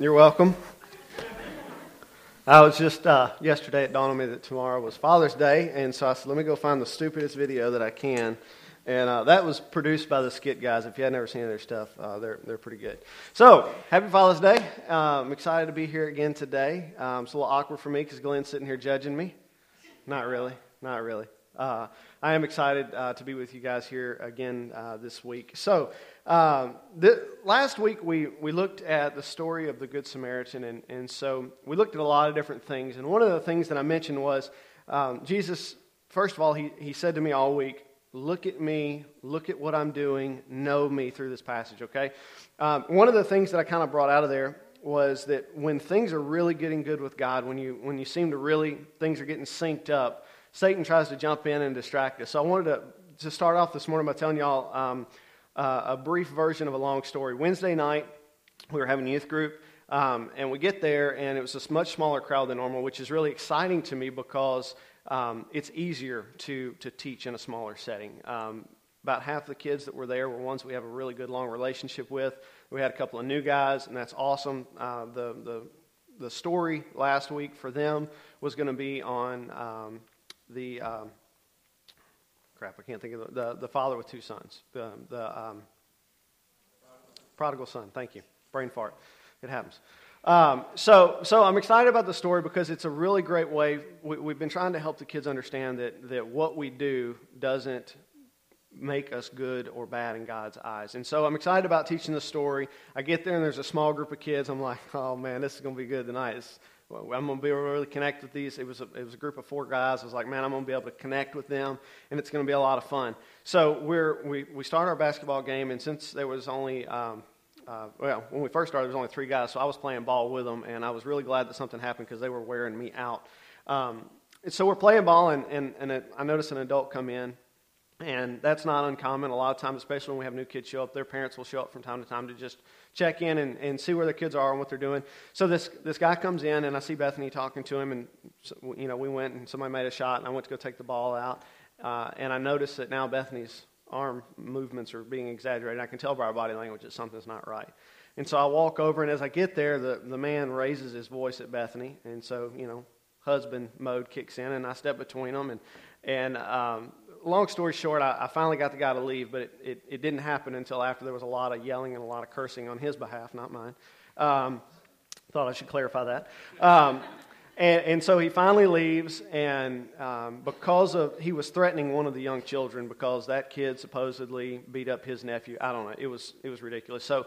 You're welcome. I was just uh, yesterday it dawned on me that tomorrow was Father's Day, and so I said, let me go find the stupidest video that I can. And uh, that was produced by the Skit guys. If you had never seen their stuff, uh, they're, they're pretty good. So, happy Father's Day. Uh, I'm excited to be here again today. Um, it's a little awkward for me because Glenn's sitting here judging me. Not really. Not really. Uh, I am excited uh, to be with you guys here again uh, this week. So, um, the, last week we, we looked at the story of the Good Samaritan, and, and so we looked at a lot of different things. And one of the things that I mentioned was um, Jesus, first of all, he, he said to me all week, Look at me, look at what I'm doing, know me through this passage, okay? Um, one of the things that I kind of brought out of there was that when things are really getting good with God, when you, when you seem to really, things are getting synced up, Satan tries to jump in and distract us. So I wanted to, to start off this morning by telling y'all um, uh, a brief version of a long story. Wednesday night, we were having a youth group, um, and we get there, and it was a much smaller crowd than normal, which is really exciting to me because um, it's easier to, to teach in a smaller setting. Um, about half the kids that were there were ones we have a really good long relationship with. We had a couple of new guys, and that's awesome. Uh, the, the, the story last week for them was going to be on um, the um, crap. I can't think of the, the, the father with two sons. The, the um, prodigal son. Thank you. Brain fart. It happens. Um, so, so I'm excited about the story because it's a really great way. We, have been trying to help the kids understand that, that what we do doesn't make us good or bad in God's eyes. And so I'm excited about teaching the story. I get there and there's a small group of kids. I'm like, oh man, this is going to be good tonight. It's, I'm going to be able to really connect with these. It was, a, it was a group of four guys. I was like, man, I'm going to be able to connect with them, and it's going to be a lot of fun. So we're, we, we start our basketball game, and since there was only, um, uh, well, when we first started, there was only three guys, so I was playing ball with them, and I was really glad that something happened because they were wearing me out. Um, so we're playing ball, and, and, and it, I noticed an adult come in, and that's not uncommon. A lot of times, especially when we have new kids show up, their parents will show up from time to time to just check in and, and see where their kids are and what they're doing. So this, this guy comes in, and I see Bethany talking to him, and, you know, we went and somebody made a shot, and I went to go take the ball out. Uh, and I noticed that now Bethany's arm movements are being exaggerated. I can tell by her body language that something's not right. And so I walk over, and as I get there, the, the man raises his voice at Bethany. And so, you know, husband mode kicks in, and I step between them. And, and um, long story short, I, I, finally got the guy to leave, but it, it, it, didn't happen until after there was a lot of yelling and a lot of cursing on his behalf, not mine. Um, thought I should clarify that. Um, and, and, so he finally leaves, and um, because of he was threatening one of the young children because that kid supposedly beat up his nephew. I don't know. It was it was ridiculous. So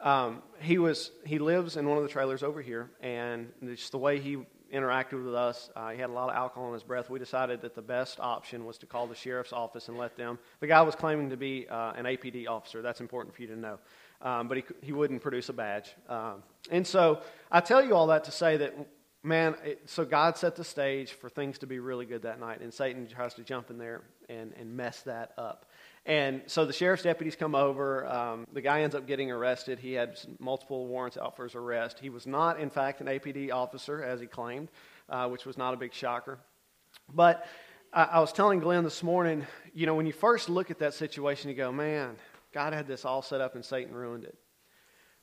um, he was he lives in one of the trailers over here, and just the way he interacted with us. Uh, he had a lot of alcohol in his breath. We decided that the best option was to call the sheriff's office and let them. The guy was claiming to be uh, an APD officer. That's important for you to know. Um, but he, he wouldn't produce a badge. Um, and so I tell you all that to say that, man, it, so God set the stage for things to be really good that night, and Satan tries to jump in there and, and mess that up. And so the sheriff's deputies come over. Um, the guy ends up getting arrested. He had multiple warrants out for his arrest. He was not, in fact, an APD officer, as he claimed, uh, which was not a big shocker. But I, I was telling Glenn this morning, you know, when you first look at that situation, you go, man, God had this all set up and Satan ruined it.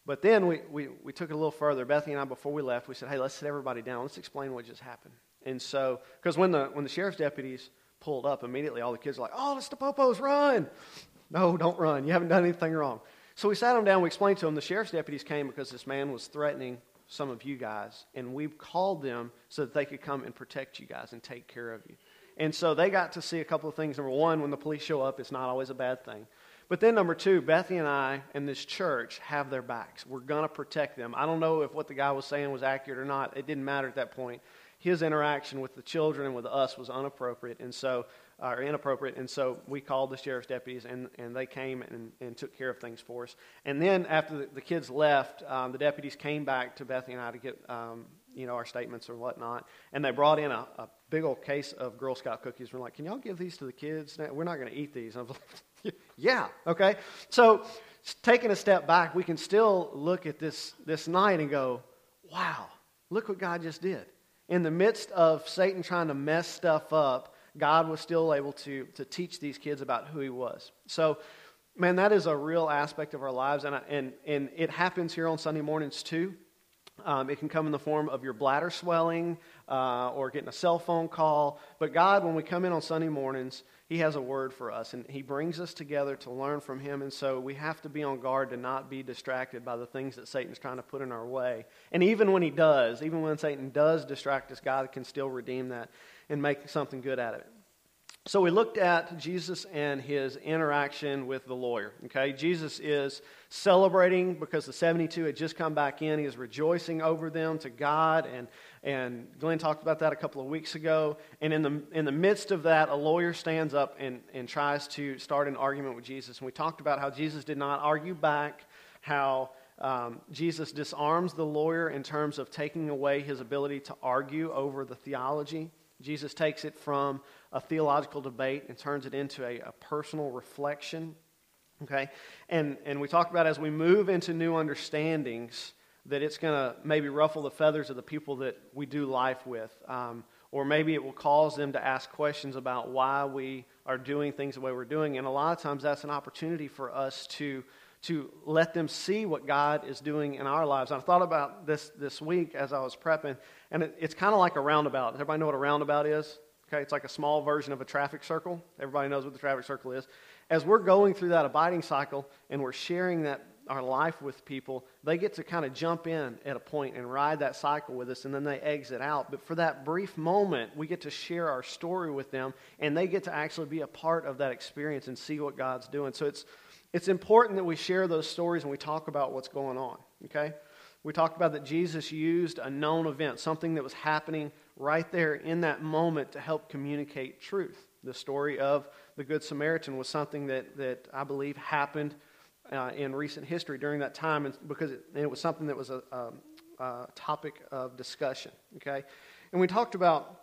But then we, we, we took it a little further. Bethany and I, before we left, we said, hey, let's sit everybody down. Let's explain what just happened. And so, because when the, when the sheriff's deputies pulled up, immediately all the kids are like, oh, it's the Popos, run. No, don't run. You haven't done anything wrong. So we sat them down. We explained to them the sheriff's deputies came because this man was threatening some of you guys, and we called them so that they could come and protect you guys and take care of you. And so they got to see a couple of things. Number one, when the police show up, it's not always a bad thing. But then, number two, Bethany and I and this church have their backs. We're going to protect them. I don't know if what the guy was saying was accurate or not. It didn't matter at that point his interaction with the children and with us was inappropriate, and so or inappropriate, and so we called the sheriff's deputies, and, and they came and, and took care of things for us. And then after the, the kids left, um, the deputies came back to Bethany and I to get um, you know our statements or whatnot, and they brought in a, a big old case of Girl Scout cookies. We're like, can y'all give these to the kids? We're not going to eat these. I was like, yeah, okay. So taking a step back, we can still look at this this night and go, wow, look what God just did in the midst of Satan trying to mess stuff up, God was still able to, to teach these kids about who he was. So, man, that is a real aspect of our lives, and, I, and, and it happens here on Sunday mornings too. Um, it can come in the form of your bladder swelling uh, or getting a cell phone call. But God, when we come in on Sunday mornings, He has a word for us, and He brings us together to learn from Him. And so we have to be on guard to not be distracted by the things that Satan's trying to put in our way. And even when he does, even when Satan does distract us, God can still redeem that and make something good out of it. So we looked at Jesus and his interaction with the lawyer. Okay, Jesus is celebrating because the 72 had just come back in. He is rejoicing over them to God, and and Glenn talked about that a couple of weeks ago. And in the in the midst of that, a lawyer stands up and and tries to start an argument with Jesus. And we talked about how Jesus did not argue back, how um, Jesus disarms the lawyer in terms of taking away his ability to argue over the theology. Jesus takes it from a theological debate and turns it into a, a personal reflection. Okay? And, and we talked about as we move into new understandings that it's going to maybe ruffle the feathers of the people that we do life with. Um, or maybe it will cause them to ask questions about why we are doing things the way we're doing. And a lot of times that's an opportunity for us to to let them see what God is doing in our lives. I thought about this this week as I was prepping, and it, it's kind of like a roundabout. Does everybody know what a roundabout is? Okay, it's like a small version of a traffic circle. Everybody knows what the traffic circle is. As we're going through that abiding cycle and we're sharing that our life with people, they get to kind of jump in at a point and ride that cycle with us, and then they exit out. But for that brief moment, we get to share our story with them, and they get to actually be a part of that experience and see what God's doing. So it's it's important that we share those stories and we talk about what's going on, okay? We talked about that Jesus used a known event, something that was happening right there in that moment to help communicate truth. The story of the Good Samaritan was something that, that I believe happened uh, in recent history during that time and because it, and it was something that was a, a, a topic of discussion, okay? And we talked about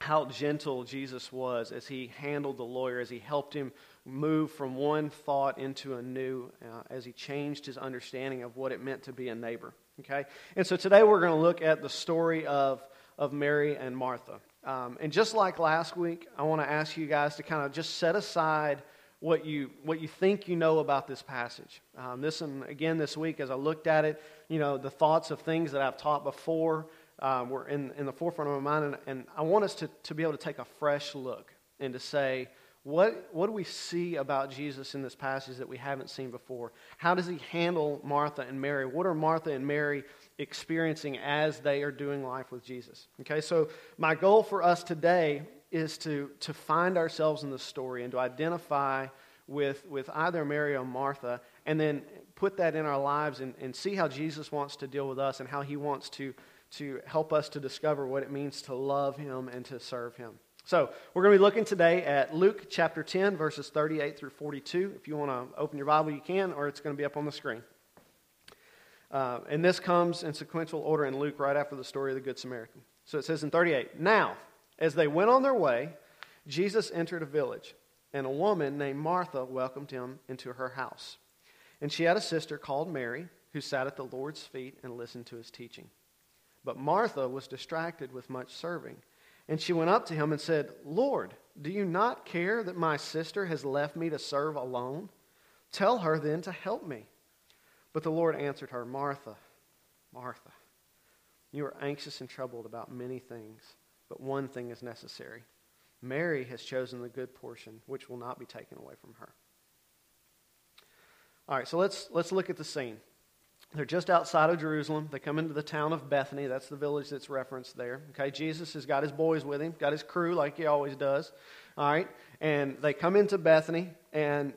how gentle Jesus was as he handled the lawyer, as he helped him move from one thought into a new, uh, as he changed his understanding of what it meant to be a neighbor. Okay? And so today we're going to look at the story of, of Mary and Martha. Um, and just like last week, I want to ask you guys to kind of just set aside what you, what you think you know about this passage. Um, this, and again, this week, as I looked at it, you know, the thoughts of things that I've taught before um, were in, in the forefront of my mind. And, and I want us to, to be able to take a fresh look and to say, what, what do we see about Jesus in this passage that we haven't seen before? How does he handle Martha and Mary? What are Martha and Mary experiencing as they are doing life with Jesus? Okay, so my goal for us today is to, to find ourselves in the story and to identify with, with either Mary or Martha and then put that in our lives and, and see how Jesus wants to deal with us and how he wants to, to help us to discover what it means to love him and to serve him. So, we're going to be looking today at Luke chapter 10, verses 38 through 42. If you want to open your Bible, you can, or it's going to be up on the screen. Uh, and this comes in sequential order in Luke right after the story of the Good Samaritan. So it says in 38 Now, as they went on their way, Jesus entered a village, and a woman named Martha welcomed him into her house. And she had a sister called Mary, who sat at the Lord's feet and listened to his teaching. But Martha was distracted with much serving. And she went up to him and said, Lord, do you not care that my sister has left me to serve alone? Tell her then to help me. But the Lord answered her, Martha, Martha, you are anxious and troubled about many things, but one thing is necessary. Mary has chosen the good portion, which will not be taken away from her. All right, so let's, let's look at the scene. They're just outside of Jerusalem. They come into the town of Bethany. That's the village that's referenced there. Okay, Jesus has got his boys with him, got his crew like he always does. All right, and they come into Bethany, and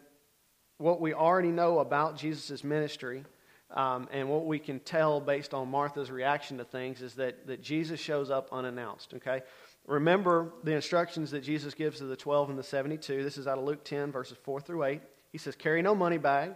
what we already know about Jesus' ministry um, and what we can tell based on Martha's reaction to things is that, that Jesus shows up unannounced. Okay, remember the instructions that Jesus gives to the 12 and the 72. This is out of Luke 10, verses 4 through 8. He says, Carry no money bag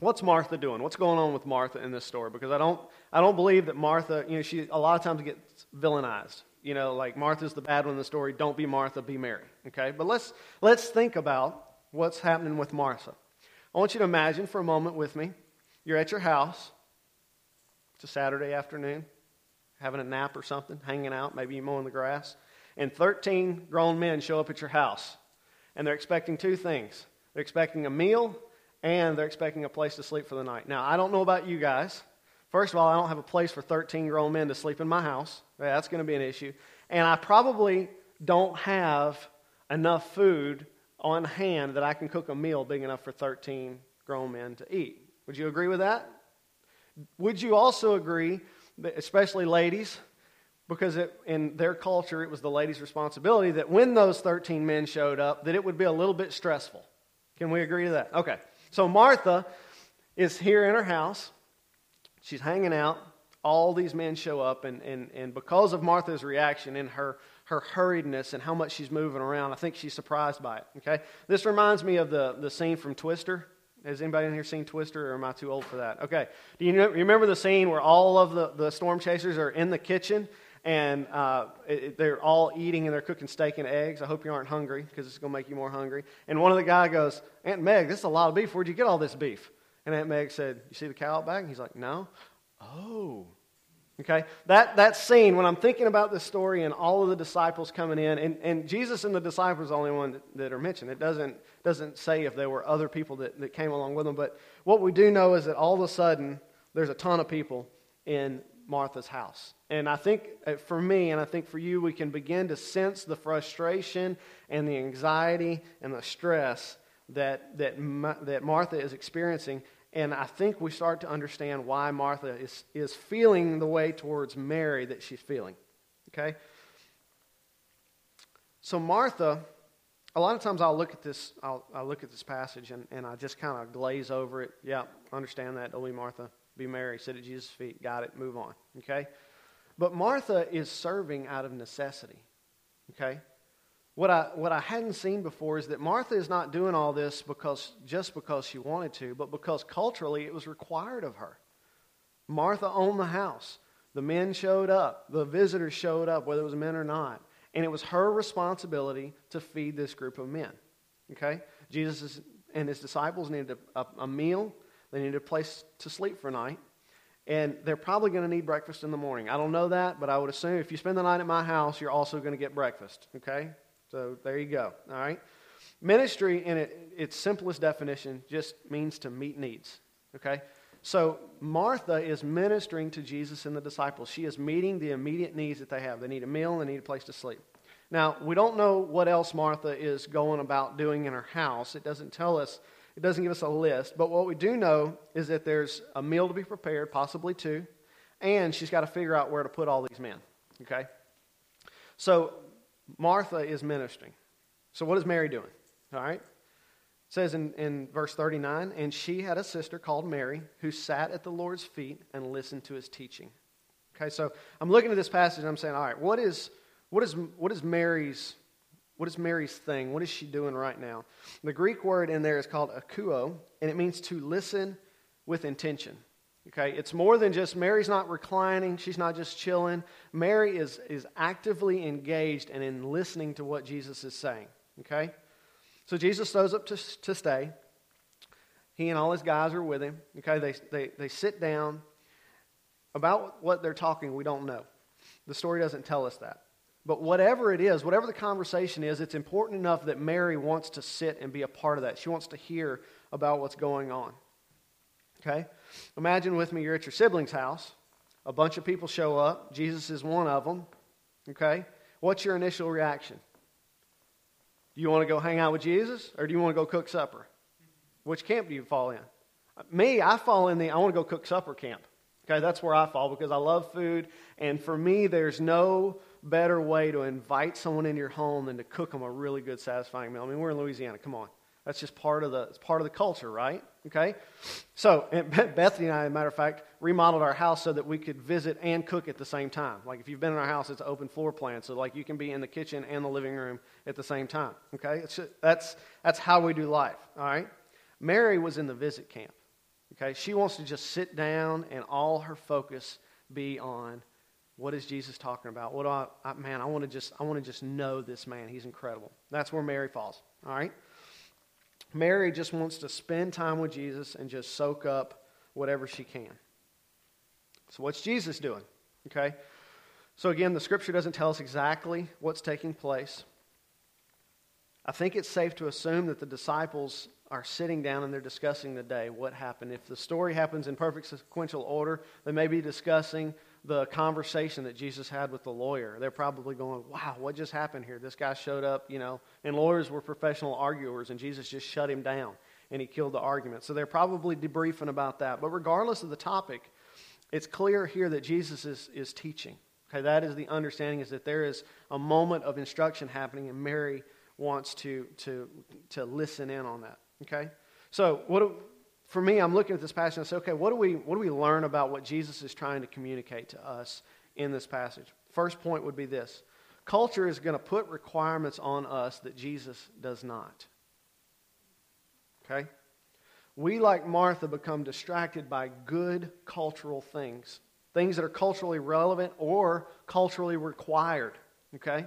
what's Martha doing? What's going on with Martha in this story? Because I don't, I don't believe that Martha, you know, she a lot of times gets villainized. you know, like Martha's the bad one in the story. Don't be Martha, be Mary. Okay? But let's, let's think about what's happening with Martha. I want you to imagine for a moment with me. You're at your house. It's a Saturday afternoon, having a nap or something, hanging out, maybe you mowing the grass. And 13 grown men show up at your house. And they're expecting two things they're expecting a meal and they're expecting a place to sleep for the night. Now, I don't know about you guys. First of all, I don't have a place for 13 grown men to sleep in my house. That's going to be an issue. And I probably don't have enough food on hand that I can cook a meal big enough for 13 grown men to eat. Would you agree with that? Would you also agree, especially ladies, because it, in their culture it was the ladies' responsibility, that when those 13 men showed up, that it would be a little bit stressful? Can we agree to that? Okay. So Martha is here in her house. She's hanging out. All these men show up, and, and, and because of Martha's reaction and her, her hurriedness and how much she's moving around, I think she's surprised by it. Okay? This reminds me of the, the scene from Twister. Has anybody in here seen Twister, or am I too old for that? Okay. Do you remember the scene where all of the, the storm chasers are in the kitchen and uh, it, they're all eating and they're cooking steak and eggs? I hope you aren't hungry because it's going to make you more hungry. And one of the guy goes, Aunt Meg, this is a lot of beef. Where'd you get all this beef? And Aunt Meg said, You see the cow out back? And he's like, No. Oh. Okay? That, that scene, when I'm thinking about this story and all of the disciples coming in, and, and Jesus and the disciples are the only one that, that, are mentioned. It doesn't, doesn't say if there were other people that, that came along with them. But what we do know is that all of a sudden, there's a ton of people in Martha's house. And I think uh, for me, and I think for you, we can begin to sense the frustration and the anxiety and the stress that, that, that Martha is experiencing and I think we start to understand why Martha is, is feeling the way towards Mary that she's feeling. Okay? So, Martha, a lot of times I'll look at this, I'll, I'll look at this passage and, and I just kind of glaze over it. Yeah, understand that. Don't be Martha. Be Mary. Sit at Jesus' feet. Got it. Move on. Okay? But Martha is serving out of necessity. Okay? What I, what I hadn't seen before is that Martha is not doing all this because, just because she wanted to, but because culturally it was required of her. Martha owned the house. The men showed up. The visitors showed up, whether it was men or not. And it was her responsibility to feed this group of men. Okay? Jesus and his disciples needed a, a, a meal, they need a place to sleep for a night. And they're probably going to need breakfast in the morning. I don't know that, but I would assume if you spend the night at my house, you're also going to get breakfast. Okay? So there you go. All right. Ministry, in it, its simplest definition, just means to meet needs. Okay. So Martha is ministering to Jesus and the disciples. She is meeting the immediate needs that they have. They need a meal. They need a place to sleep. Now we don't know what else Martha is going about doing in her house. It doesn't tell us. It doesn't give us a list. But what we do know is that there's a meal to be prepared, possibly two, and she's got to figure out where to put all these men. Okay. So Martha is ministering. So, what is Mary doing? All right. It says in, in verse 39 and she had a sister called Mary who sat at the Lord's feet and listened to his teaching. Okay, so I'm looking at this passage and I'm saying, all right, what is, what is, what is Mary's what is Mary's thing? What is she doing right now? The Greek word in there is called akouo, and it means to listen with intention. Okay, it's more than just Mary's not reclining, she's not just chilling. Mary is, is actively engaged and in listening to what Jesus is saying. Okay? So Jesus shows up to, to stay. He and all his guys are with him. Okay, they, they, they sit down. About what they're talking, we don't know. The story doesn't tell us that. But whatever it is, whatever the conversation is, it's important enough that Mary wants to sit and be a part of that. She wants to hear about what's going on. Okay? Imagine with me you're at your sibling's house. A bunch of people show up. Jesus is one of them. Okay? What's your initial reaction? Do you want to go hang out with Jesus or do you want to go cook supper? Which camp do you fall in? Me, I fall in the I want to go cook supper camp. Okay, that's where I fall because I love food. And for me, there's no better way to invite someone in your home than to cook them a really good, satisfying meal. I mean, we're in Louisiana. Come on. That's just part of the, it's part of the culture, right? Okay? So, Bethany and I, as a matter of fact, remodeled our house so that we could visit and cook at the same time. Like, if you've been in our house, it's open floor plan. So, like, you can be in the kitchen and the living room at the same time. Okay? Just, that's, that's how we do life. All right? Mary was in the visit camp. Okay? She wants to just sit down and all her focus be on What is Jesus talking about? What do I, I man, I want to just I want to just know this man. He's incredible. That's where Mary falls. All right? Mary just wants to spend time with Jesus and just soak up whatever she can. So what's Jesus doing? Okay? So again, the scripture doesn't tell us exactly what's taking place. I think it's safe to assume that the disciples are sitting down and they're discussing the day, what happened. If the story happens in perfect sequential order, they may be discussing the conversation that Jesus had with the lawyer. They're probably going, wow, what just happened here? This guy showed up, you know, and lawyers were professional arguers, and Jesus just shut him down and he killed the argument. So they're probably debriefing about that. But regardless of the topic, it's clear here that Jesus is, is teaching. Okay, that is the understanding is that there is a moment of instruction happening, and Mary wants to, to, to listen in on that. Okay? So, what do, for me, I'm looking at this passage and I say, okay, what do, we, what do we learn about what Jesus is trying to communicate to us in this passage? First point would be this culture is going to put requirements on us that Jesus does not. Okay? We, like Martha, become distracted by good cultural things, things that are culturally relevant or culturally required. Okay?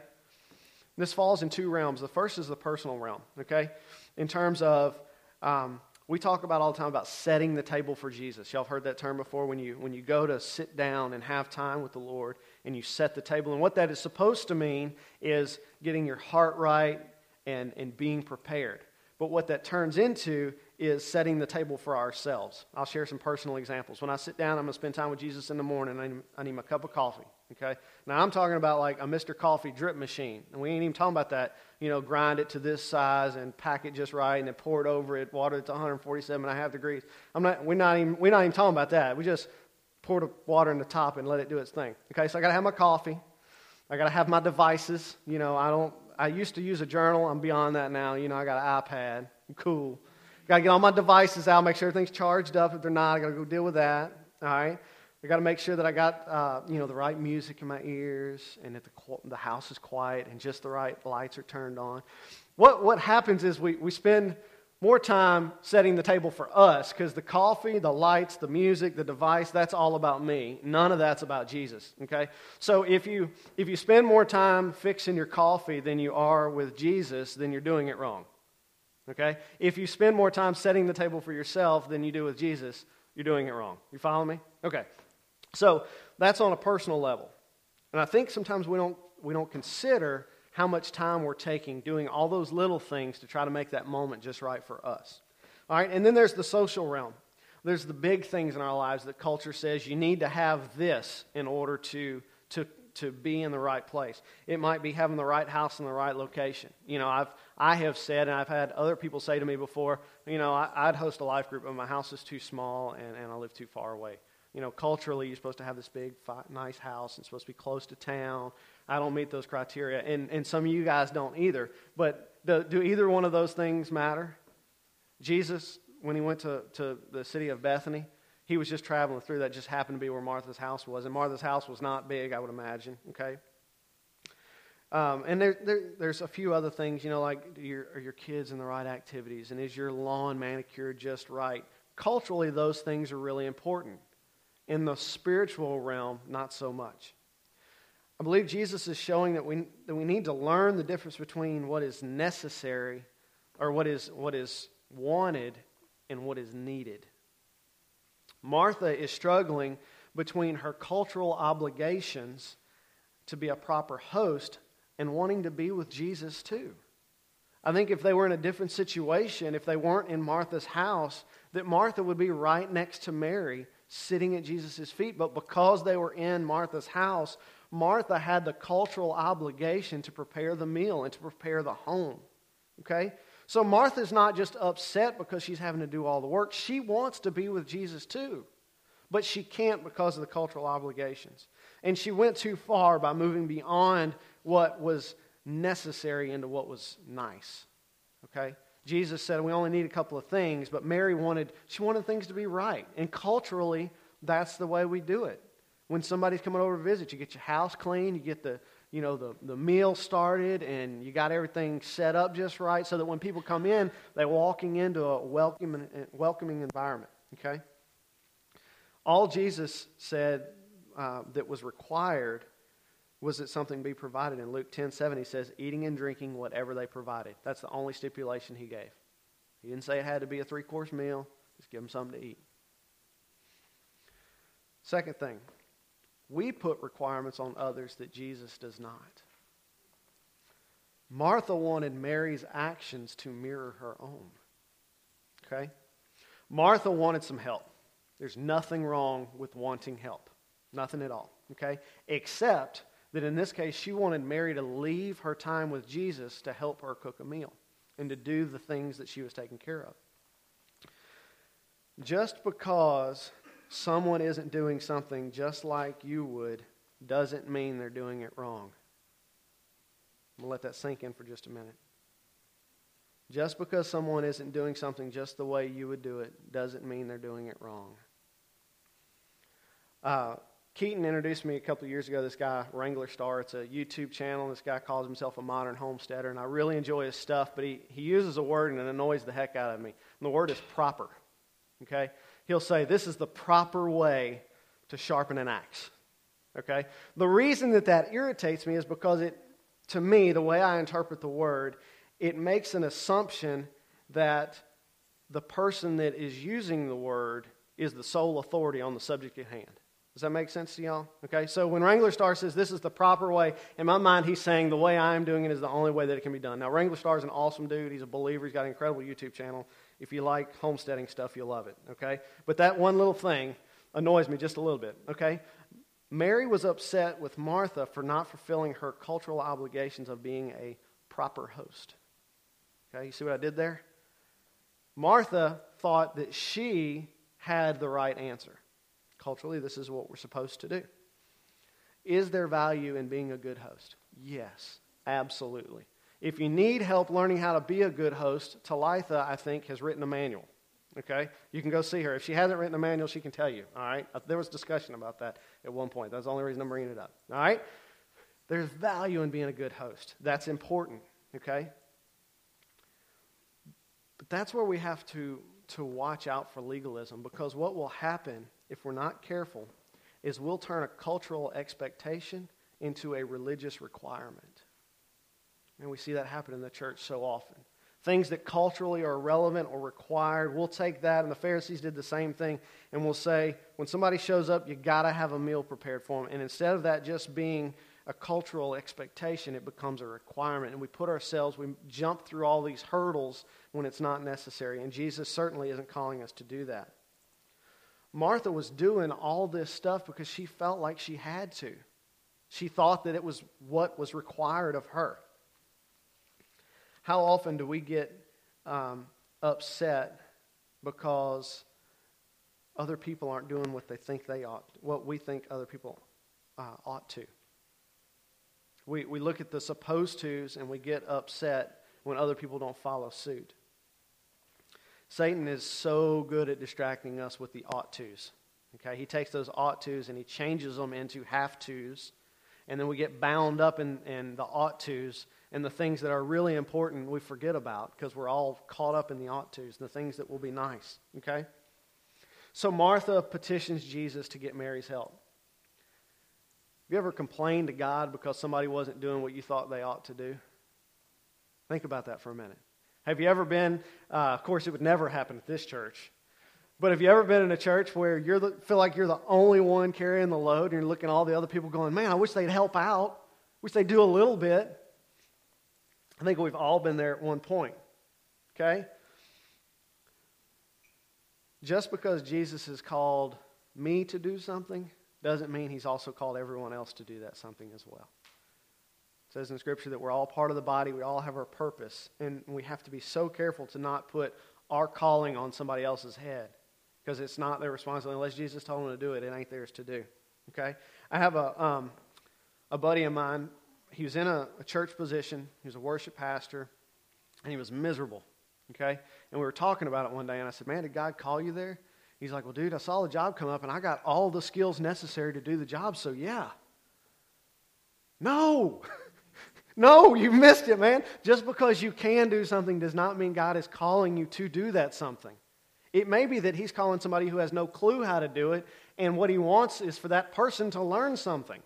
This falls in two realms. The first is the personal realm, okay? In terms of, um, we talk about all the time about setting the table for Jesus. Y'all have heard that term before when you, when you go to sit down and have time with the Lord and you set the table. And what that is supposed to mean is getting your heart right and, and being prepared. But what that turns into is setting the table for ourselves. I'll share some personal examples. When I sit down, I'm going to spend time with Jesus in the morning. I need, I need my cup of coffee. Okay. Now I'm talking about like a Mr. Coffee drip machine, and we ain't even talking about that. You know, grind it to this size and pack it just right, and then pour it over it, water it to 147 and a half degrees. I'm not. We're not even. We're not even talking about that. We just pour the water in the top and let it do its thing. Okay. So I got to have my coffee. I got to have my devices. You know, I don't. I used to use a journal. I'm beyond that now. You know, I got an iPad. I'm cool. Got to get all my devices out, make sure everything's charged up. If they're not, I got to go deal with that. All right. I got to make sure that I got uh, you know the right music in my ears, and that the the house is quiet, and just the right lights are turned on. What what happens is we we spend more time setting the table for us because the coffee, the lights, the music, the device, that's all about me. None of that's about Jesus. Okay? So if you if you spend more time fixing your coffee than you are with Jesus, then you're doing it wrong. Okay? If you spend more time setting the table for yourself than you do with Jesus, you're doing it wrong. You follow me? Okay. So that's on a personal level. And I think sometimes we don't, we don't consider how much time we're taking doing all those little things to try to make that moment just right for us. All right, and then there's the social realm. There's the big things in our lives that culture says you need to have this in order to, to, to be in the right place. It might be having the right house in the right location. You know, I've, I have said, and I've had other people say to me before, you know, I, would host a life group, but my house is too small and, and I live too far away you know, culturally, you're supposed to have this big, nice house and supposed to be close to town. I don't meet those criteria, and, and some of you guys don't either. But do, do either one of those things matter? Jesus, when he went to, to the city of Bethany, he was just traveling through. That just happened to be where Martha's house was. And Martha's house was not big, I would imagine, okay? Um, and there, there, there's a few other things, you know, like your, are your kids in the right activities? And is your lawn manicured just right? Culturally, those things are really important. In the spiritual realm, not so much. I believe Jesus is showing that we, that we need to learn the difference between what is necessary or what is, what is wanted and what is needed. Martha is struggling between her cultural obligations to be a proper host and wanting to be with Jesus too. I think if they were in a different situation, if they weren't in Martha's house, that Martha would be right next to Mary sitting at Jesus' feet. But because they were in Martha's house, Martha had the cultural obligation to prepare the meal and to prepare the home. Okay? So Martha's not just upset because she's having to do all the work. She wants to be with Jesus too. But she can't because of the cultural obligations. And she went too far by moving beyond what was necessary into what was nice. Okay? Jesus said we only need a couple of things, but Mary wanted she wanted things to be right. And culturally, that's the way we do it. When somebody's coming over to visit, you get your house clean, you get the you know the, the meal started, and you got everything set up just right so that when people come in, they're walking into a welcoming, welcoming environment. Okay? All Jesus said uh, that was required was it something be provided? In Luke 10 7, he says, eating and drinking whatever they provided. That's the only stipulation he gave. He didn't say it had to be a three course meal, just give them something to eat. Second thing, we put requirements on others that Jesus does not. Martha wanted Mary's actions to mirror her own. Okay? Martha wanted some help. There's nothing wrong with wanting help. Nothing at all. Okay? Except that in this case, she wanted Mary to leave her time with Jesus to help her cook a meal and to do the things that she was taking care of. Just because someone isn't doing something just like you would doesn't mean they're doing it wrong. I'm going to let that sink in for just a minute. Just because someone isn't doing something just the way you would do it doesn't mean they're doing it wrong. Uh, Keaton introduced me a couple years ago. This guy, Wranglerstar, it's a YouTube channel. This guy calls himself a modern homesteader, and I really enjoy his stuff. But he, he uses a word and it annoys the heck out of me. And the word is proper. Okay, he'll say this is the proper way to sharpen an axe. Okay, the reason that that irritates me is because it, to me, the way I interpret the word, it makes an assumption that the person that is using the word is the sole authority on the subject at hand. Does that make sense to y'all? Okay, so when Wranglerstar says this is the proper way, in my mind, he's saying the way I'm doing it is the only way that it can be done. Now, Wranglerstar is an awesome dude. He's a believer. He's got an incredible YouTube channel. If you like homesteading stuff, you'll love it. Okay, but that one little thing annoys me just a little bit. Okay, Mary was upset with Martha for not fulfilling her cultural obligations of being a proper host. Okay, you see what I did there? Martha thought that she had the right answer. Culturally, this is what we're supposed to do. Is there value in being a good host? Yes, absolutely. If you need help learning how to be a good host, Talitha, I think, has written a manual. Okay? You can go see her. If she hasn't written a manual, she can tell you. All right? Uh, there was discussion about that at one point. That's the only reason I'm bringing it up. All right? There's value in being a good host. That's important. Okay? But that's where we have to, to watch out for legalism because what will happen if we're not careful, is we'll turn a cultural expectation into a religious requirement. And we see that happen in the church so often. Things that culturally are relevant or required, we'll take that, and the Pharisees did the same thing, and we'll say, when somebody shows up, you got to have a meal prepared for them. And instead of that just being a cultural expectation, it becomes a requirement. And we put ourselves, we jump through all these hurdles when it's not necessary. And Jesus certainly isn't calling us to do that. Martha was doing all this stuff because she felt like she had to. She thought that it was what was required of her. How often do we get um, upset because other people aren't doing what they think they ought, what we think other people uh, ought to? We, we look at the supposed tos and we get upset when other people don't follow suit. Satan is so good at distracting us with the ought tos. Okay, he takes those ought tos and he changes them into have tos, and then we get bound up in, in the ought tos and the things that are really important we forget about because we're all caught up in the ought tos, and the things that will be nice. Okay? So Martha petitions Jesus to get Mary's help. Have you ever complained to God because somebody wasn't doing what you thought they ought to do? Think about that for a minute. Have you ever been, uh, of course, it would never happen at this church, but have you ever been in a church where you feel like you're the only one carrying the load and you're looking at all the other people going, man, I wish they'd help out. Wish they'd do a little bit. I think we've all been there at one point. Okay? Just because Jesus has called me to do something doesn't mean he's also called everyone else to do that something as well says in Scripture that we're all part of the body, we all have our purpose, and we have to be so careful to not put our calling on somebody else's head because it's not their responsibility. Unless Jesus told them to do it, it ain't theirs to do. Okay? I have a, um, a buddy of mine. He was in a, a church position, he was a worship pastor, and he was miserable. Okay? And we were talking about it one day, and I said, Man, did God call you there? He's like, Well, dude, I saw the job come up, and I got all the skills necessary to do the job, so yeah. No! No, you missed it, man. Just because you can do something does not mean God is calling you to do that something. It may be that He's calling somebody who has no clue how to do it, and what He wants is for that person to learn something.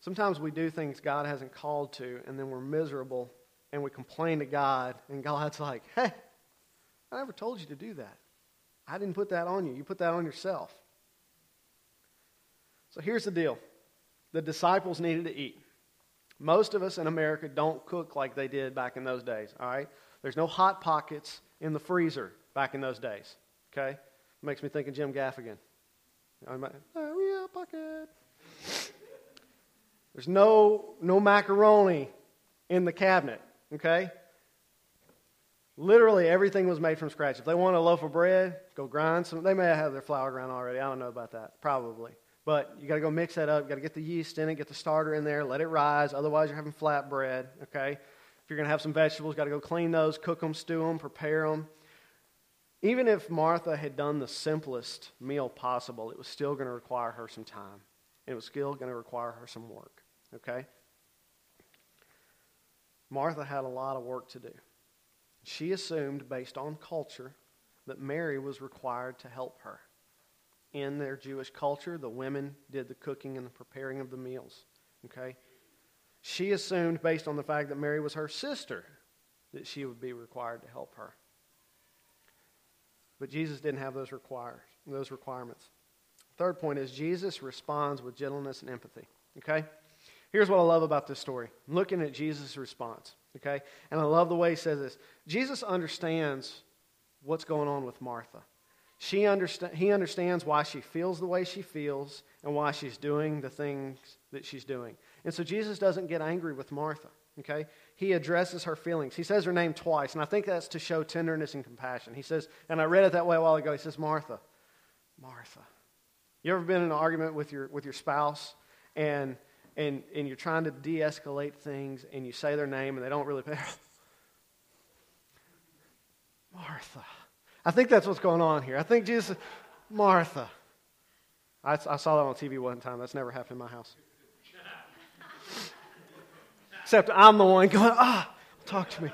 Sometimes we do things God hasn't called to, and then we're miserable, and we complain to God, and God's like, hey, I never told you to do that. I didn't put that on you. You put that on yourself. So here's the deal the disciples needed to eat. Most of us in America don't cook like they did back in those days, all right? There's no hot pockets in the freezer back in those days, okay? Makes me think of Jim Gaffigan. Hurry pocket. There's no, no macaroni in the cabinet, okay? Literally everything was made from scratch. If they want a loaf of bread, go grind some. They may have their flour ground already. I don't know about that. Probably. But you got to go mix that up. You got to get the yeast in it, get the starter in there, let it rise. Otherwise, you're having flat bread. Okay. If you're going to have some vegetables, got to go clean those, cook them, stew them, prepare them. Even if Martha had done the simplest meal possible, it was still going to require her some time. It was still going to require her some work. Okay? Martha had a lot of work to do. She assumed, based on culture, that Mary was required to help her in their Jewish culture, the women did the cooking and the preparing of the meals. Okay? She assumed, based on the fact that Mary was her sister, that she would be required to help her. But Jesus didn't have those, requires, those requirements. Third point is Jesus responds with gentleness and empathy. Okay? Here's what I love about this story. Looking at Jesus' response. Okay? And I love the way he says this. Jesus understands what's going on with Martha. She understand, he understands why she feels the way she feels and why she's doing the things that she's doing. And so Jesus doesn't get angry with Martha. Okay? He addresses her feelings. He says her name twice, and I think that's to show tenderness and compassion. He says, and I read it that way a while ago. He says, Martha, Martha. You ever been in an argument with your, with your spouse and, and, and you're trying to de escalate things and you say their name and they don't really pay? Martha. I think that's what's going on here. I think Jesus, Martha. I, I saw that on TV one time. That's never happened in my house. Except I'm the one going, ah, talk to me.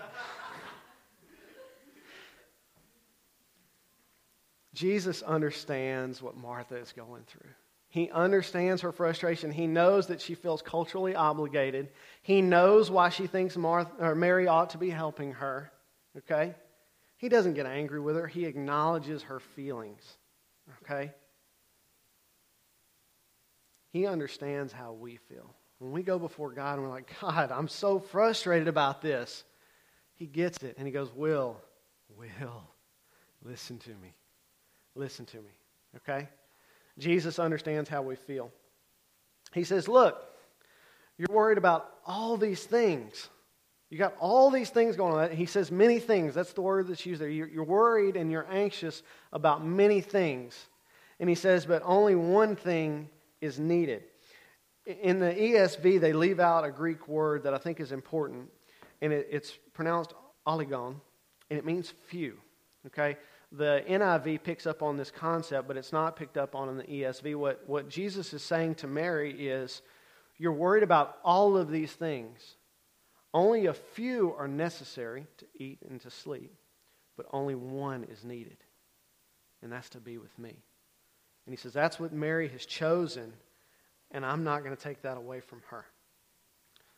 Jesus understands what Martha is going through. He understands her frustration. He knows that she feels culturally obligated. He knows why she thinks Martha, or Mary ought to be helping her. Okay? He doesn't get angry with her, he acknowledges her feelings. Okay? He understands how we feel. When we go before God and we're like, God, I'm so frustrated about this, he gets it and he goes, Will, Will, listen to me. Listen to me. Okay? Jesus understands how we feel. He says, Look, you're worried about all these things. You got all these things going on. He says many things. That's the word that's used there. You're worried and you're anxious about many things. And he says, but only one thing is needed. In the ESV, they leave out a Greek word that I think is important, and it's pronounced oligon, and it means few. Okay? The NIV picks up on this concept, but it's not picked up on in the ESV. What, what Jesus is saying to Mary is, You're worried about all of these things only a few are necessary to eat and to sleep, but only one is needed, and that's to be with me. And he says, That's what Mary has chosen, and I'm not going to take that away from her.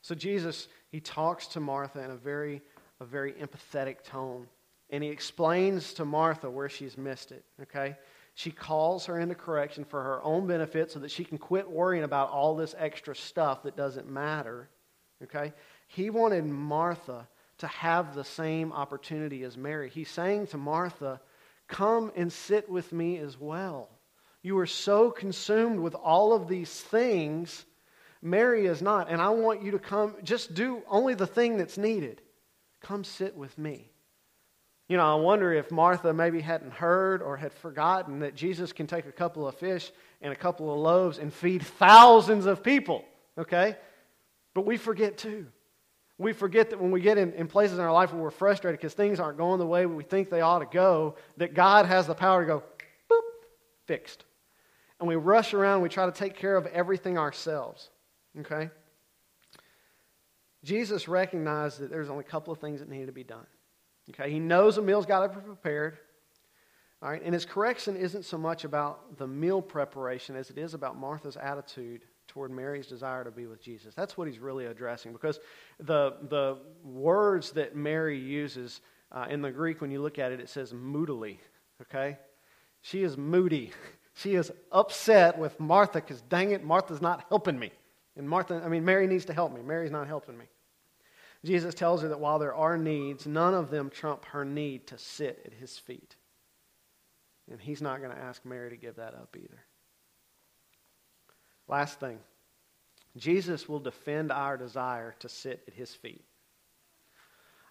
So Jesus, he talks to Martha in a very, a very empathetic tone, and he explains to Martha where she's missed it, okay? She calls her into correction for her own benefit so that she can quit worrying about all this extra stuff that doesn't matter, okay? He wanted Martha to have the same opportunity as Mary. He's saying to Martha, Come and sit with me as well. You are so consumed with all of these things. Mary is not. And I want you to come, just do only the thing that's needed. Come sit with me. You know, I wonder if Martha maybe hadn't heard or had forgotten that Jesus can take a couple of fish and a couple of loaves and feed thousands of people, okay? But we forget too. We forget that when we get in, in places in our life where we're frustrated because things aren't going the way we think they ought to go, that God has the power to go, boop, fixed. And we rush around, we try to take care of everything ourselves. Okay? Jesus recognized that there's only a couple of things that needed to be done. Okay? He knows a meal's got to be prepared. All right? And his correction isn't so much about the meal preparation as it is about Martha's attitude toward Mary's desire to be with Jesus. That's what he's really addressing because the, the words that Mary uses uh, in the Greek, when you look at it, it says moodily, okay? She is moody. She is upset with Martha because, dang it, Martha's not helping me. And Martha, I mean, Mary needs to help me. Mary's not helping me. Jesus tells her that while there are needs, none of them trump her need to sit at his feet. And he's not going to ask Mary to give that up either. Last thing Jesus will defend our desire to sit at his feet.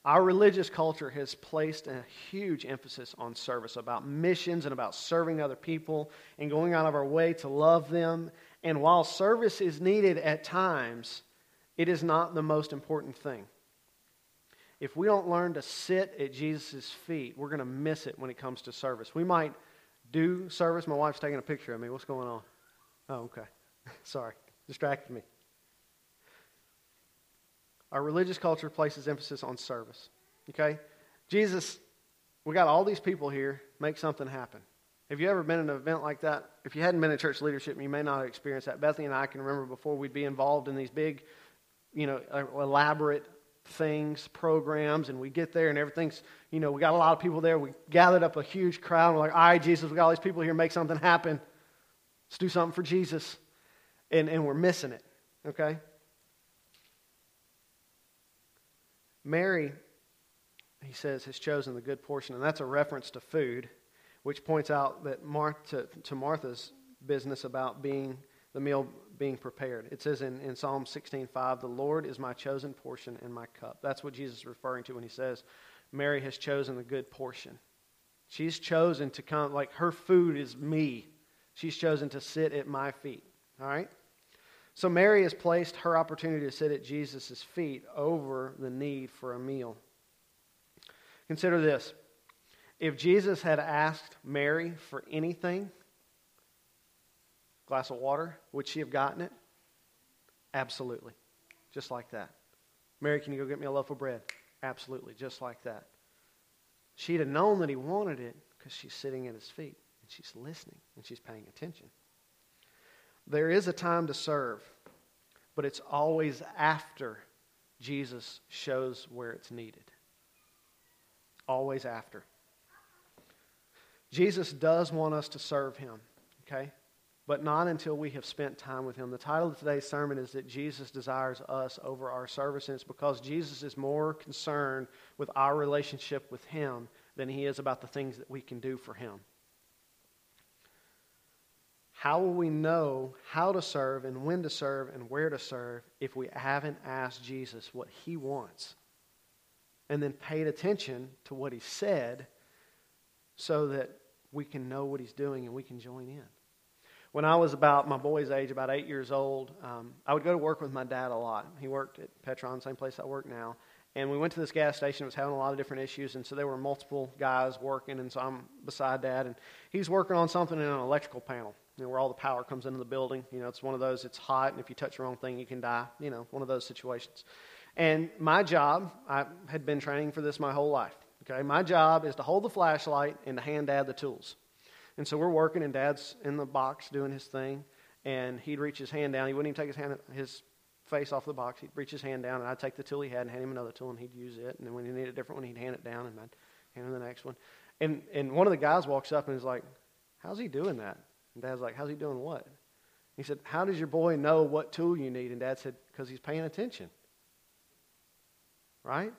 Our religious culture has placed a huge emphasis on service, about missions and about serving other people and going out of our way to love them. And while service is needed at times, it is not the most important thing. If we don't learn to sit at Jesus' feet, we're going to miss it when it comes to service. We might do service. My wife's taking a picture of me. What's going on? Oh, okay. Sorry. Distracted me. Our religious culture places emphasis on service. Okay? Jesus, we got all these people here, make something happen. Have you ever been in an event like that? If you hadn't been in church leadership, you may not have experienced that. Bethany and I can remember before we'd be involved in these big, you know, uh, elaborate things, programs, and we get there and everything's, you know, we got a lot of people there. We gathered up a huge crowd. And we're like, all right, Jesus, we got all these people here, make something happen. Let's do something for Jesus. And, and we're missing it, okay? Mary, he says, has chosen the good portion, and that's a reference to food, which points out that Martha, to Martha's business about being the meal being prepared. It says in, in Psalm 16:5, "The Lord is my chosen portion and my cup." That's what Jesus is referring to when he says, "Mary has chosen the good portion." She's chosen to come like her food is me. She's chosen to sit at my feet. All right? So Mary has placed her opportunity to sit at Jesus' feet over the need for a meal. Consider this. If Jesus had asked Mary for anything, glass of water, would she have gotten it? Absolutely. Just like that. Mary, can you go get me a loaf of bread? Absolutely. Just like that. She'd have known that he wanted it because she's sitting at his feet and she's listening and she's paying attention. There is a time to serve, but it's always after Jesus shows where it's needed. Always after. Jesus does want us to serve him, okay? But not until we have spent time with him. The title of today's sermon is that Jesus desires us over our service, and it's because Jesus is more concerned with our relationship with him than he is about the things that we can do for him. How will we know how to serve and when to serve and where to serve if we haven't asked Jesus what he wants and then paid attention to what he said so that we can know what he's doing and we can join in? When I was about my boy's age, about eight years old, um, I would go to work with my dad a lot. He worked at Petron, same place I work now. And we went to this gas station. It was having a lot of different issues, and so there were multiple guys working. And so I'm beside Dad, and he's working on something in an electrical panel you know, where all the power comes into the building. You know, it's one of those, it's hot, and if you touch the wrong thing, you can die. You know, one of those situations. And my job, I had been training for this my whole life. Okay, my job is to hold the flashlight and to hand Dad the tools. And so we're working, and Dad's in the box doing his thing, and he'd reach his hand down. He wouldn't even take his hand, his face off the box. He'd reach his hand down, and I'd take the tool he had and hand him another tool, and he'd use it. And then when he needed a different one, he'd hand it down, and I'd hand him the next one. And and one of the guys walks up and is like, "How's he doing that?" And Dad's like, How's he doing what? He said, How does your boy know what tool you need? And Dad said, Because he's paying attention. Right?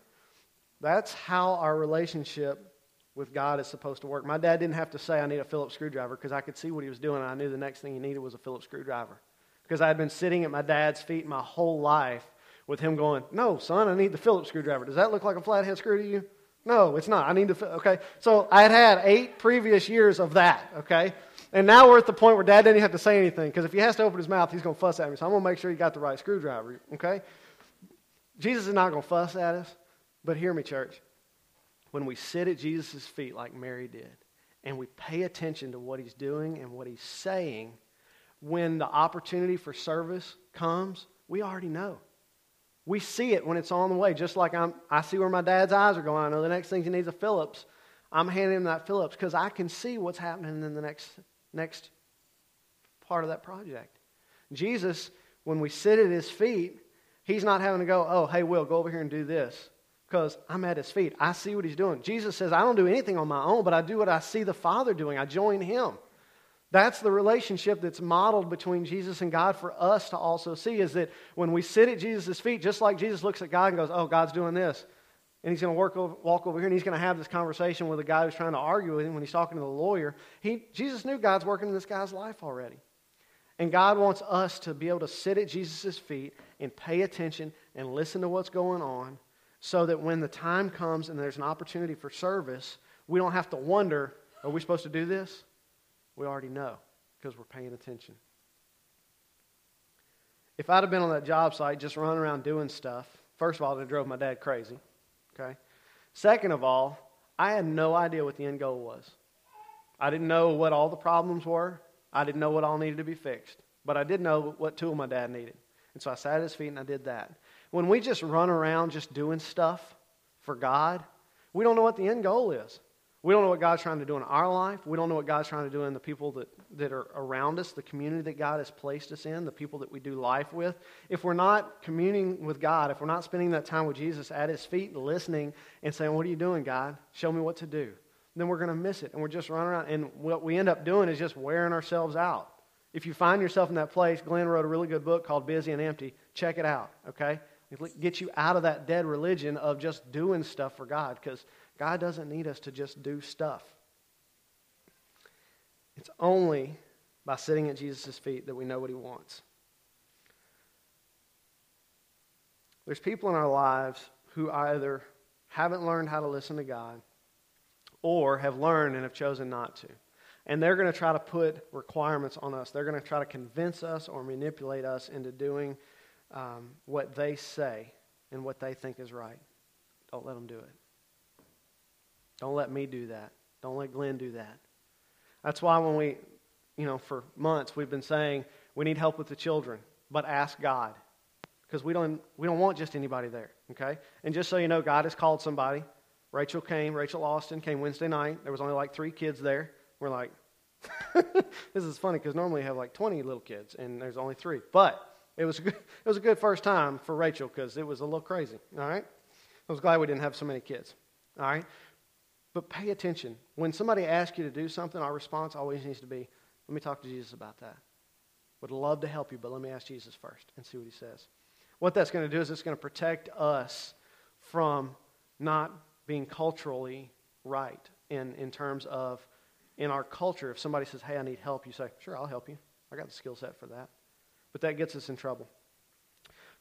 That's how our relationship with God is supposed to work. My dad didn't have to say, I need a Phillips screwdriver because I could see what he was doing. And I knew the next thing he needed was a Phillips screwdriver. Because I had been sitting at my dad's feet my whole life with him going, No, son, I need the Phillips screwdriver. Does that look like a flathead screw to you? No, it's not. I need to, okay? So I had had eight previous years of that, okay? And now we're at the point where dad doesn't have to say anything because if he has to open his mouth, he's going to fuss at me. So I'm going to make sure he got the right screwdriver, okay? Jesus is not going to fuss at us, but hear me, church. When we sit at Jesus' feet like Mary did, and we pay attention to what he's doing and what he's saying, when the opportunity for service comes, we already know. We see it when it's on the way, just like I'm, I see where my dad's eyes are going. I know the next thing he needs a Phillips. I'm handing him that Phillips because I can see what's happening in the next next part of that project. Jesus when we sit at his feet, he's not having to go, oh, hey, Will, go over here and do this because I'm at his feet. I see what he's doing. Jesus says, I don't do anything on my own, but I do what I see the Father doing. I join him. That's the relationship that's modeled between Jesus and God for us to also see is that when we sit at Jesus' feet, just like Jesus looks at God and goes, Oh, God's doing this. And he's going to walk over here and he's going to have this conversation with a guy who's trying to argue with him when he's talking to the lawyer. He, Jesus knew God's working in this guy's life already. And God wants us to be able to sit at Jesus' feet and pay attention and listen to what's going on so that when the time comes and there's an opportunity for service, we don't have to wonder, are we supposed to do this? We already know because we're paying attention. If I'd have been on that job site just running around doing stuff, first of all, it drove my dad crazy. Okay? Second of all, I had no idea what the end goal was. I didn't know what all the problems were. I didn't know what all needed to be fixed. But I did know what tool my dad needed. And so I sat at his feet and I did that. When we just run around just doing stuff for God, we don't know what the end goal is. We don't know what God's trying to do in our life. We don't know what God's trying to do in the people that, that are around us, the community that God has placed us in, the people that we do life with. If we're not communing with God, if we're not spending that time with Jesus at his feet, listening and saying, What are you doing, God? Show me what to do, then we're going to miss it. And we're just running around. And what we end up doing is just wearing ourselves out. If you find yourself in that place, Glenn wrote a really good book called Busy and Empty. Check it out, okay? It gets you out of that dead religion of just doing stuff for God because God doesn't need us to just do stuff. It's only by sitting at Jesus' feet that we know what he wants. There's people in our lives who either haven't learned how to listen to God or have learned and have chosen not to. And they're going to try to put requirements on us. They're going to try to convince us or manipulate us into doing um, what they say and what they think is right. Don't let them do it. Don't let me do that. Don't let Glenn do that. That's why when we, you know, for months we've been saying we need help with the children, but ask God. Because we don't, we don't want just anybody there, okay? And just so you know, God has called somebody. Rachel came, Rachel Austin came Wednesday night. There was only like three kids there. We're like, this is funny because normally you have like 20 little kids, and there's only three. But it was good, it was a good first time for Rachel because it was a little crazy, all right? I was glad we didn't have so many kids, all right? But pay attention. When somebody asks you to do something, our response always needs to be, let me talk to Jesus about that. Would love to help you, but let me ask Jesus first and see what he says. What that's going to do is it's going to protect us from not being culturally right in, in terms of in our culture. If somebody says, hey, I need help, you say, sure, I'll help you. I got the skill set for that. But that gets us in trouble.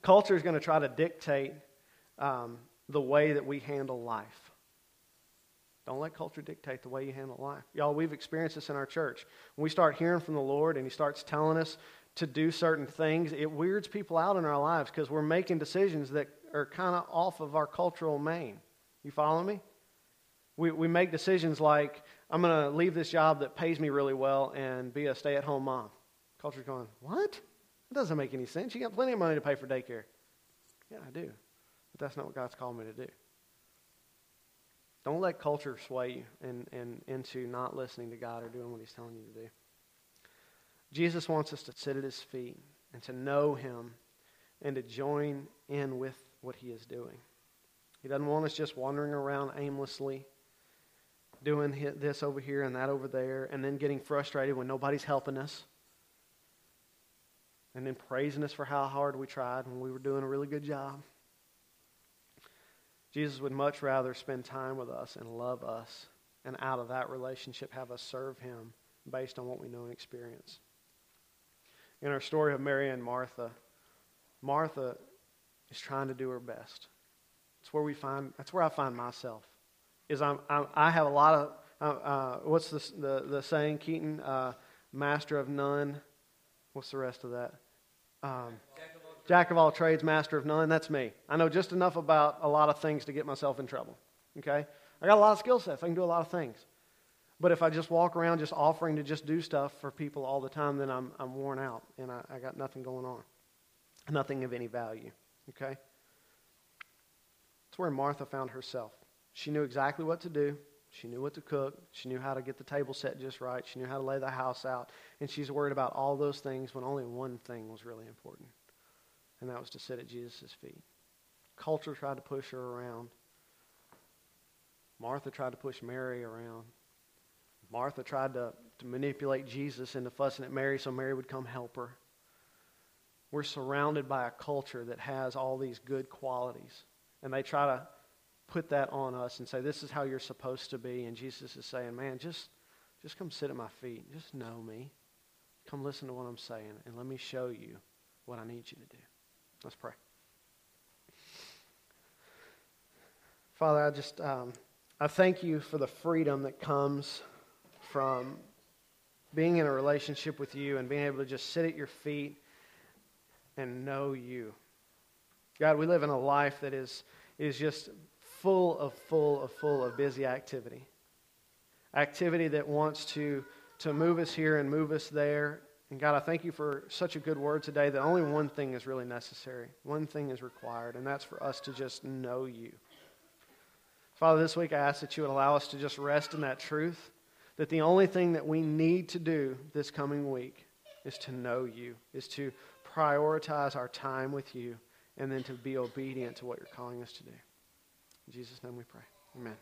Culture is going to try to dictate um, the way that we handle life. Don't let culture dictate the way you handle life. Y'all, we've experienced this in our church. When we start hearing from the Lord and He starts telling us to do certain things, it weirds people out in our lives because we're making decisions that are kind of off of our cultural main. You follow me? We, we make decisions like, I'm going to leave this job that pays me really well and be a stay at home mom. Culture's going, What? That doesn't make any sense. You got plenty of money to pay for daycare. Yeah, I do. But that's not what God's called me to do. Don't let culture sway you and, and into not listening to God or doing what He's telling you to do. Jesus wants us to sit at His feet and to know Him and to join in with what He is doing. He doesn't want us just wandering around aimlessly, doing this over here and that over there, and then getting frustrated when nobody's helping us, and then praising us for how hard we tried when we were doing a really good job. Jesus would much rather spend time with us and love us, and out of that relationship, have us serve Him based on what we know and experience. In our story of Mary and Martha, Martha is trying to do her best. That's where we find. That's where I find myself. Is I'm, I'm i have a lot of uh, uh, what's the, the, the saying, Keaton? Uh, master of none. What's the rest of that? Um, Jack of all trades, master of none. That's me. I know just enough about a lot of things to get myself in trouble. Okay? I got a lot of skill sets. I can do a lot of things. But if I just walk around just offering to just do stuff for people all the time, then I'm, I'm worn out and I, I got nothing going on. Nothing of any value. Okay? That's where Martha found herself. She knew exactly what to do. She knew what to cook. She knew how to get the table set just right. She knew how to lay the house out. And she's worried about all those things when only one thing was really important and that was to sit at Jesus' feet. Culture tried to push her around. Martha tried to push Mary around. Martha tried to, to manipulate Jesus into fussing at Mary so Mary would come help her. We're surrounded by a culture that has all these good qualities, and they try to put that on us and say, This is how you're supposed to be. And Jesus is saying, Man, just, just come sit at my feet. Just know me. Come listen to what I'm saying, and let me show you what I need you to do. Let's pray. Father, I just um, I thank you for the freedom that comes from being in a relationship with you and being able to just sit at your feet and know you. God, we live in a life that is, is just full of, full of, full of busy activity. Activity that wants to, to move us here and move us there. And God, I thank you for such a good word today that only one thing is really necessary. One thing is required, and that's for us to just know you. Father, this week I ask that you would allow us to just rest in that truth that the only thing that we need to do this coming week is to know you, is to prioritize our time with you, and then to be obedient to what you're calling us to do. In Jesus' name we pray. Amen.